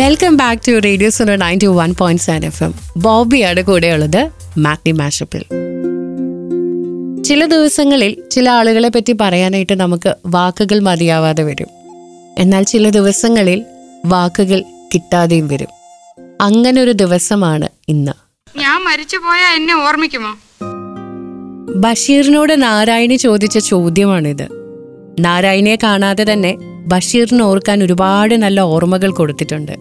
Welcome back to radio Suno ninety one point seven F M ബോബിയാണ് കൂടെയുള്ളത് മാഗ്നി മാഷപ്പിൽ ചില ദിവസങ്ങളിൽ ചില ആളുകളെ പറ്റി പറയാനായിട്ട് നമുക്ക് വാക്കുകൾ മതിയാവാതെ വരും. എന്നാൽ ചില ദിവസങ്ങളിൽ വാക്കുകൾ കിട്ടാതെയും വരും. അങ്ങനെ ഒരു ദിവസമാണ് ഇന്ന്. ഞാൻ മരിച്ചു പോയാൽ എന്നെ ഓർമ്മിക്കുമോ? ബഷീറിനോട് നാരായണി ചോദിച്ച ചോദ്യമാണിത്. നാരായണിയെ കാണാതെ തന്നെ ബഷീറിന് ഓർക്കാൻ ഒരുപാട് നല്ല ഓർമ്മകൾ കൊടുത്തിട്ടുണ്ട്.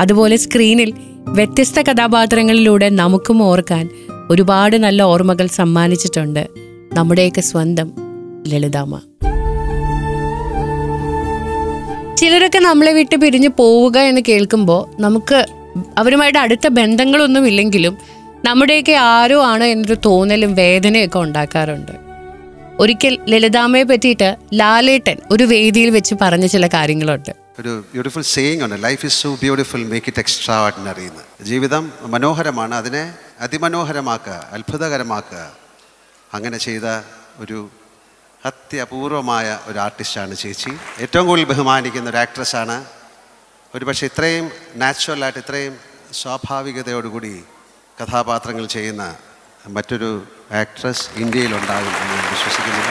അതുപോലെ സ്ക്രീനിൽ വ്യത്യസ്ത കഥാപാത്രങ്ങളിലൂടെ നമുക്കും ഓർക്കാൻ ഒരുപാട് നല്ല ഓർമ്മകൾ സമ്മാനിച്ചിട്ടുണ്ട് നമ്മുടെയൊക്കെ സ്വന്തം ലളിതാമ്മ. ചിലരൊക്കെ നമ്മളെ വിട്ട് പിരിഞ്ഞു പോവുക എന്ന് കേൾക്കുമ്പോൾ നമുക്ക് അവരുമായിട്ട് അടുത്ത ബന്ധങ്ങളൊന്നും ഇല്ലെങ്കിലും നമ്മുടെയൊക്കെ ആരോ ആണ് എന്നൊരു തോന്നലും വേദനയൊക്കെ ഉണ്ടാക്കാറുണ്ട്. ഒരിക്കൽ ലളിതാമ്മയെ പറ്റിയിട്ട് ലാലേട്ടൻ ഒരു വേദിയിൽ വെച്ച് പറഞ്ഞ ചില കാര്യങ്ങളുണ്ട്. ഒരു ബ്യൂട്ടിഫുൾ സേയിങ് ഉണ്ട്. Life is so beautiful make it extraordinary എന്ന്. ജീവിതം മനോഹരമാണ്. അതിനെ അതിമനോഹരമാക്കുക അത്ഭുതകരമാക്കുക. അങ്ങനെ ചെയ്ത ഒരു അത്യപൂർവമായ ഒരു ആർട്ടിസ്റ്റാണ് ചേച്ചി. ഏറ്റവും കൂടുതൽ ബഹുമാനിക്കുന്ന ഒരു ആക്ട്രസ്സാണ് ഒരുപക്ഷെ ഇത്രയും നാച്ചുറലായിട്ട് ഇത്രയും സ്വാഭാവികതയോടുകൂടി കഥാപാത്രങ്ങൾ ചെയ്യുന്ന മറ്റൊരു ആക്ട്രസ് ഇന്ത്യയിലുണ്ടാകും എന്ന് ഞാൻ വിശ്വസിക്കുന്നില്ല.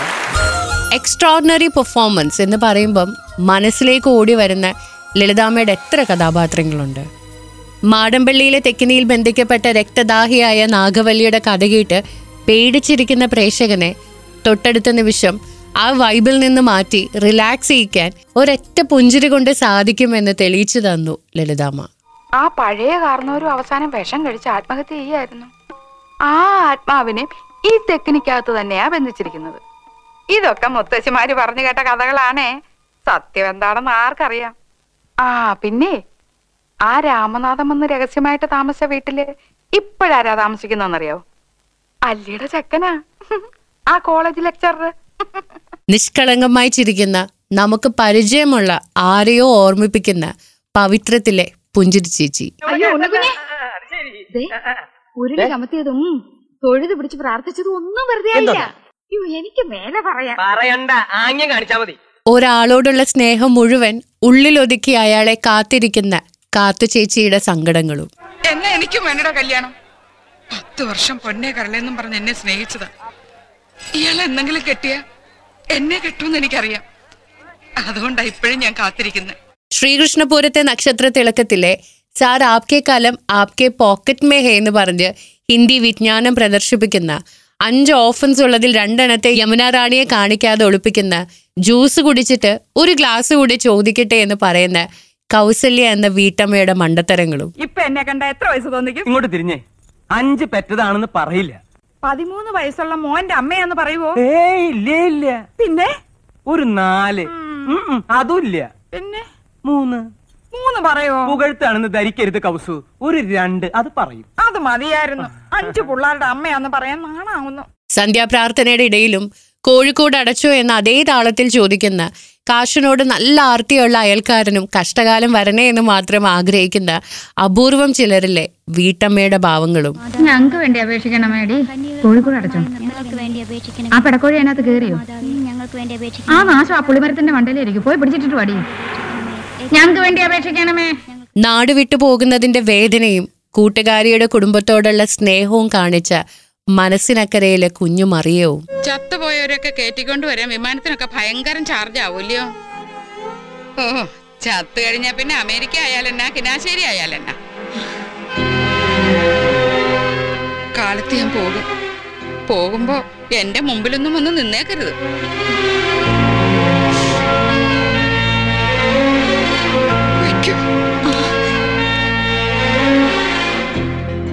എക്സ്ട്രോർഡിനറി പെർഫോമൻസ് എന്ന് പറയുമ്പം മനസ്സിലേക്ക് ഓടി വരുന്ന ലളിതാമ്മയുടെ എത്ര കഥാപാത്രങ്ങളുണ്ട്. മാടമ്പള്ളിയിലെ തെക്കിനിയിൽ ബന്ധിക്കപ്പെട്ട രക്തദാഹിയായ നാഗവല്ലിയുടെ കഥ കേട്ട് പേടിച്ചിരിക്കുന്ന പ്രേക്ഷകനെ തൊട്ടടുത്ത നിമിഷം ആ വൈബിൽ നിന്ന് മാറ്റി റിലാക്സ് ചെയ്യിക്കാൻ ഒരൊറ്റ പുഞ്ചിരി കൊണ്ട് സാധിക്കുമെന്ന് തെളിയിച്ചു തന്നു ലളിതാമ്മ. ആ പഴയ കാരണവരും അവസാനം വിഷം കഴിച്ച് ആത്മഹത്യ ചെയ്യായിരുന്നു. ആ ആത്മാവിനെ ഈ തെക്കിനിക്കകത്ത് തന്നെയാ ബന്ധിച്ചിരിക്കുന്നത്. ഇതൊക്കെ മുത്തശ്ശിമാര് പറഞ്ഞു കേട്ട കഥകളാണേ. സത്യം എന്താണെന്ന് ആർക്കറിയാം. ആ പിന്നെ ആ രാമനാഥം വന്ന് രഹസ്യമായിട്ട് താമസിച്ച വീട്ടിൽ ഇപ്പോഴാരാ താമസിക്കുന്നറിയോ അല്ലിയുടെ ചെക്കനാ. ആ കോളേജ് ലെക്ചറർ നിഷ്കളങ്കമായി ചിരിക്കുന്ന നമുക്ക് പരിചയമുള്ള ആരെയോ ഓർമ്മിപ്പിക്കുന്ന പവിത്രത്തിലെ പുഞ്ചിരി ചേച്ചി. അയ്യോ ഉണ്ണിക്കുഞ്ഞെ ദേ, ഉരുളി ചമത്തിയതും തൊഴുത് പിടിച്ച് പ്രാർത്ഥിച്ചതും ഒന്നും വെറുതെ അയ്യോ എനിക്ക് മേലെ പറയാം. പറയണ്ട. ആംഗ്യം കാണിച്ചാ മതി. ഒരാളോടുള്ള സ്നേഹം മുഴുവൻ ഉള്ളിലൊതുക്കി അയാളെ കാത്തിരിക്കുന്ന കാത്തു ചേച്ചിയുടെ സങ്കടങ്ങളും. എന്നെ എനിക്കും വേണ്ടട കല്യാണം. പത്ത് വർഷം പൊന്നെ കരളെന്നും പറഞ്ഞ് എന്നെ സ്നേഹിച്ചതാ. ഇയാൾ എന്തെങ്കിലും കെട്ടിയ എന്നെ കെട്ടുമെന്ന് എനിക്കറിയാം. അതുകൊണ്ടാ ഇപ്പോഴും ഞാൻ കാത്തിരിക്കുന്നത് ശ്രീകൃഷ്ണപൂരത്തെ നക്ഷത്ര തിളക്കത്തിലെ സാർ ആപ്കെ കാലം ആപ്കെ പോക്കറ്റ് മേ ഹേ എന്ന് പറഞ്ഞ് ഹിന്ദി വിജ്ഞാനം പ്രദർശിപ്പിക്കുന്ന അഞ്ച് ഓഫൻസ് ഉള്ളതിൽ രണ്ടെണ്ണത്തെ യമുന റാണിയെ കാണിക്കാതെ ഒളിപ്പിക്കുന്ന ജ്യൂസ് കുടിച്ചിട്ട് ഒരു ഗ്ലാസ് കൂടി ചോദിക്കട്ടെ എന്ന് പറയുന്ന കൗസല്യ എന്ന വീട്ടമ്മയുടെ മണ്ടത്തരങ്ങളും. ഇപ്പൊ എന്നെ കണ്ട എത്ര വയസ്സ് തോന്നിക്കും? ഇങ്ങോട്ട് തിരിഞ്ഞേ. അഞ്ച് പെറ്റതാണെന്ന് പറയില്ല. പതിമൂന്ന് വയസ്സുള്ള മോന്റെ അമ്മയാന്ന് പറയുവോ? ഏയ് ഇല്ല ഇല്ല. പിന്നെ? ഒരു നാല്. അതും ഇല്ല. പിന്നെ? മൂന്ന്. മൂന്ന് പറയോ? പുകഴ്ത്താണെന്ന് ധരിക്കരുത് കൗസു. ഒരു രണ്ട് അത് പറയും. അത് മതിയായിരുന്നു. അഞ്ചു പിള്ളേരുടെ അമ്മയാന്ന് പറയാൻ നാണാവുന്നു. സന്ധ്യാപ്രാർത്ഥനയുടെ ഇടയിലും കോഴിക്കോട് അടച്ചോ എന്ന അതേ താളത്തിൽ ചോദിക്കുന്ന കാശിനോട് നല്ല ആർത്തിയുള്ള അയൽക്കാരനും കഷ്ടകാലം വരണേ എന്ന് മാത്രം ആഗ്രഹിക്കുന്ന അപൂർവം ചിലരിലെ വീട്ടമ്മയുടെ ഭാവങ്ങളും. ഞങ്ങൾക്ക് വേണ്ടി അപേക്ഷിക്കണം മേടി കോഴിക്കോട് അടച്ചോ? ഞങ്ങൾക്ക് വേണ്ടി അപേക്ഷിക്കണം. ആ പെടക്കോഴി അതിനകത്ത് കയറിയോ മാതാവേ, ഞങ്ങൾക്ക് വേണ്ടി ആ നാശം ആ പുളിമരത്തിന്റെ മണ്ടയിലിരിക്കും. പോയി പിടിച്ചിട്ടിട്ട് വടി. ഞങ്ങക്ക് വേണ്ടി അപേക്ഷിക്കണമേ. നാട് വിട്ടു പോകുന്നതിന്റെ വേദനയും കൂട്ടുകാരിയുടെ കുടുംബത്തോടുള്ള സ്നേഹവും കാണിച്ച മനസ്സിനക്കരയിലെ കുഞ്ഞു മറിയവും. ചത്തുപോയവരൊക്കെ കയറ്റിക്കൊണ്ട് വരാൻ വിമാനത്തിനൊക്കെ ഭയങ്കരം ചാർജ് ആവൂല്ലയോ? ഓ ചത്തു കഴിഞ്ഞാ പിന്നെ അമേരിക്ക ആയാലെന്നാ? കിനാശ്ശേരി ആയാലെന്നാ? കാലത്ത് ഞാൻ പോകും. പോകുമ്പോ എന്റെ മുമ്പിലൊന്നും ഒന്ന് നിന്നേക്കരുത്.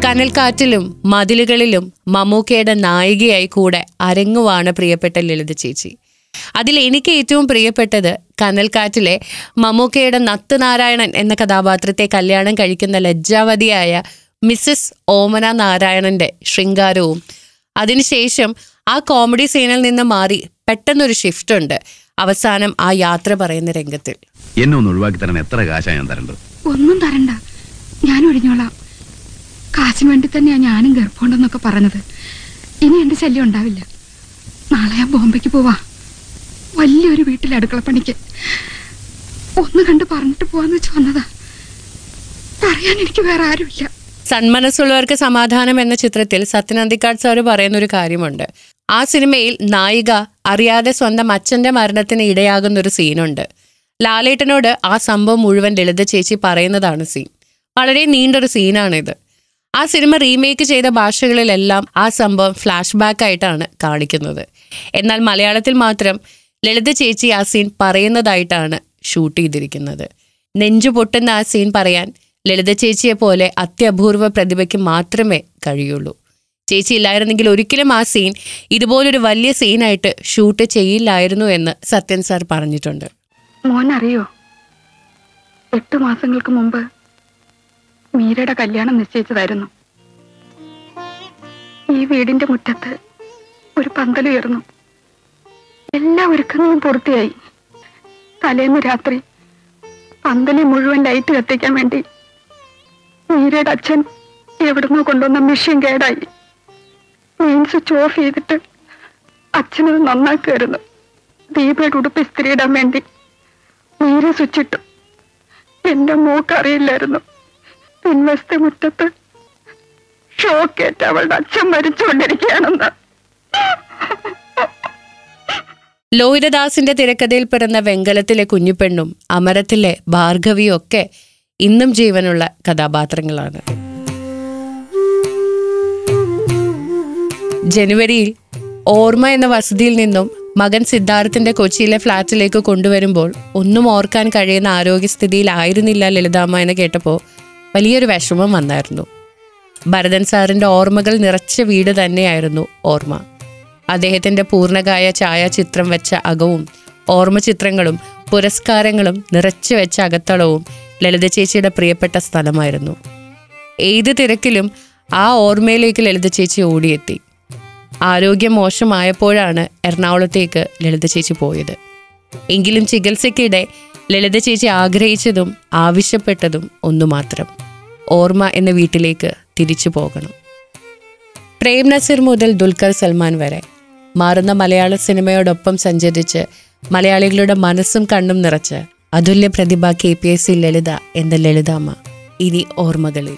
കനൽക്കാറ്റിലും മതിലുകളിലും മമ്മൂക്കയുടെ നായികയായി കൂടെ അരങ്ങുവാണ് പ്രിയപ്പെട്ട ലളിത ചേച്ചി. അതിൽ എനിക്ക് ഏറ്റവും പ്രിയപ്പെട്ടത് കനൽക്കാറ്റിലെ മമ്മൂക്കയുടെ നത്തുനാരായണൻ എന്ന കഥാപാത്രത്തെ കല്യാണം കഴിക്കുന്ന ലജ്ജാവതിയായ മിസ്സസ് ഓമന നാരായണന്റെ ശൃംഗാരവും. അതിനുശേഷം ആ കോമഡി സീനിൽ നിന്ന് മാറി പെട്ടെന്നൊരു ഷിഫ്റ്റ് ഉണ്ട്. അവസാനം ആ യാത്ര പറയുന്ന രംഗത്തിൽ. എന്നെ ഒന്ന് ഒഴിവാക്കി തരാൻ എത്ര കാശാ ഞാൻ തരേണ്ടത്? ഒന്നും തരണ്ട. ഞാൻ ഒഴിഞ്ഞോളാം. കാശിന് വേണ്ടി തന്നെയാ ഞാനും ഗർഭമുണ്ടെന്നൊക്കെ പറഞ്ഞത്. ഇനി എന്റെ ശല്യം ഉണ്ടാവില്ല. നാളെ ഞാൻ ബോംബെക്ക് പോവാ. വലിയൊരു വീട്ടിൽ അടുക്കള പണിക്ക്. ഒന്ന് കണ്ട് പറഞ്ഞിട്ട് പോവാന്ന് വെച്ച് വന്നതാ. പറയാൻ എനിക്ക് വേറെ ആരുമില്ല. സന്മനസ്സുള്ളവർക്ക് സമാധാനം എന്ന ചിത്രത്തിൽ സത്യനന്ദിക്കാട് സാറ് പറയുന്ന ഒരു കാര്യമുണ്ട്. ആ സിനിമയിൽ നായിക അറിയാതെ സ്വന്തം അച്ഛന്റെ മരണത്തിന് ഇടയാകുന്ന ഒരു സീനുണ്ട്. ലാലേട്ടനോട് ആ സംഭവം മുഴുവൻ ലളിത ചേച്ചി പറയുന്നതാണ് സീൻ. വളരെ നീണ്ടൊരു സീനാണിത്. ആ സിനിമ റീമേക്ക് ചെയ്ത ഭാഷകളിലെല്ലാം ആ സംഭവം ഫ്ലാഷ് ബാക്ക് ആയിട്ടാണ് കാണിക്കുന്നത്. എന്നാൽ മലയാളത്തിൽ മാത്രം ലളിത ചേച്ചി ആ സീൻ പറയുന്നതായിട്ടാണ് ഷൂട്ട് ചെയ്തിരിക്കുന്നത്. നെഞ്ചു പൊട്ടുന്ന ആ സീൻ പറയാൻ ലളിത ചേച്ചിയെ പോലെ അത്യപൂർവ പ്രതിഭയ്ക്ക് മാത്രമേ കഴിയുള്ളൂ. ചേച്ചി ഇല്ലായിരുന്നെങ്കിൽ ഒരിക്കലും ആ സീൻ ഇതുപോലൊരു വലിയ സീനായിട്ട് ഷൂട്ട് ചെയ്യില്ലായിരുന്നു എന്ന് സത്യൻ സാർ പറഞ്ഞിട്ടുണ്ട്. മോൻ അറിയോ എട്ടു മാസങ്ങൾക്ക് മുമ്പ് മീരയുടെ കല്യാണം നിശ്ചയിച്ചതായിരുന്നു. ഈ വീടിന്റെ മുറ്റത്ത് ഒരു പന്തലുയർന്നു എല്ലാ ഒരുക്കങ്ങളും പൂർത്തിയായി. തലേന്ന് രാത്രി പന്തലി മുഴുവൻ ലൈറ്റ് കത്തിക്കാൻ വേണ്ടി മീരയുടെ അച്ഛൻ എവിടുന്നോ കൊണ്ടുവന്ന മെഷീൻ കേടായി. മെയിൻ സ്വിച്ച് ഓഫ് ചെയ്തിട്ട് അച്ഛനത് നന്നാക്കുമായിരുന്നു ദീപയുടെ ഉടുപ്പ് ഇസ്തിരിയിടാൻ വേണ്ടി മീര സ്വിച്ചിട്ടു എന്റെ മോക്കറിയില്ലായിരുന്നു പിൻവശത്തെ മുറ്റത്ത് ഷോക്കേറ്റ് അവളുടെ അച്ഛൻ മരിച്ചുകൊണ്ടിരിക്കുകയാണെന്ന്. ലോഹിതദാസിന്റെ തിരക്കഥയിൽ പിറന്ന വെങ്കലത്തിലെ കുഞ്ഞുപെണ്ണും അമരത്തിലെ ഭാർഗവിയും ഒക്കെ ഇന്നും ജീവനുള്ള കഥാപാത്രങ്ങളാണ്. ജനുവരിയിൽ ഓർമ്മ എന്ന വസതിയിൽ നിന്നും മകൻ സിദ്ധാർത്ഥിന്റെ കൊച്ചിയിലെ ഫ്ളാറ്റിലേക്ക് കൊണ്ടുവരുമ്പോൾ ഒന്നും ഓർക്കാൻ കഴിയുന്ന ആരോഗ്യസ്ഥിതിയിലായിരുന്നില്ല ലളിതാമ്മ എന്ന് കേട്ടപ്പോൾ വലിയൊരു വിഷമം വന്നായിരുന്നു. ഭരതൻ സാറിന്റെ ഓർമ്മകൾ നിറച്ച വീട് തന്നെയായിരുന്നു ഓർമ്മ. അദ്ദേഹത്തിന്റെ പൂർണകായ ഛായാചിത്രം വെച്ച അകവും ഓർമ്മ ചിത്രങ്ങളും പുരസ്കാരങ്ങളും നിറച്ചു വെച്ച അകത്തളവും ലളിത ചേച്ചിയുടെ പ്രിയപ്പെട്ട സ്ഥലമായിരുന്നു. ഏത് തിരക്കിലും ആ ഓർമ്മയിലേക്ക് ലളിത ചേച്ചി ഓടിയെത്തി. ആരോഗ്യം മോശമായപ്പോഴാണ് എറണാകുളത്തേക്ക് ലളിത ചേച്ചി പോയത്. എങ്കിലും ചികിത്സയ്ക്കിടെ ലളിത ചേച്ചി ആഗ്രഹിച്ചതും ആവശ്യപ്പെട്ടതും ഒന്നു മാത്രം ഓർമ്മ എന്ന വീട്ടിലേക്ക് തിരിച്ചു പോകണം. പ്രേം നസീർ മുതൽ ദുൽഖർ സൽമാൻ വരെ. മാറുന്ന മലയാള സിനിമയോടൊപ്പം സഞ്ചരിച്ച് മലയാളികളുടെ മനസ്സും കണ്ണും നിറച്ച് അതുല്യ പ്രതിഭ K P S C Lalitha എന്ന ലളിതാമ്മ ഇനി ഓർമ്മകളിൽ.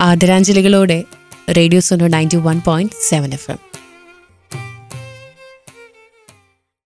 ആദരാഞ്ജലികളോടെ radio Suno ninety one point seven F M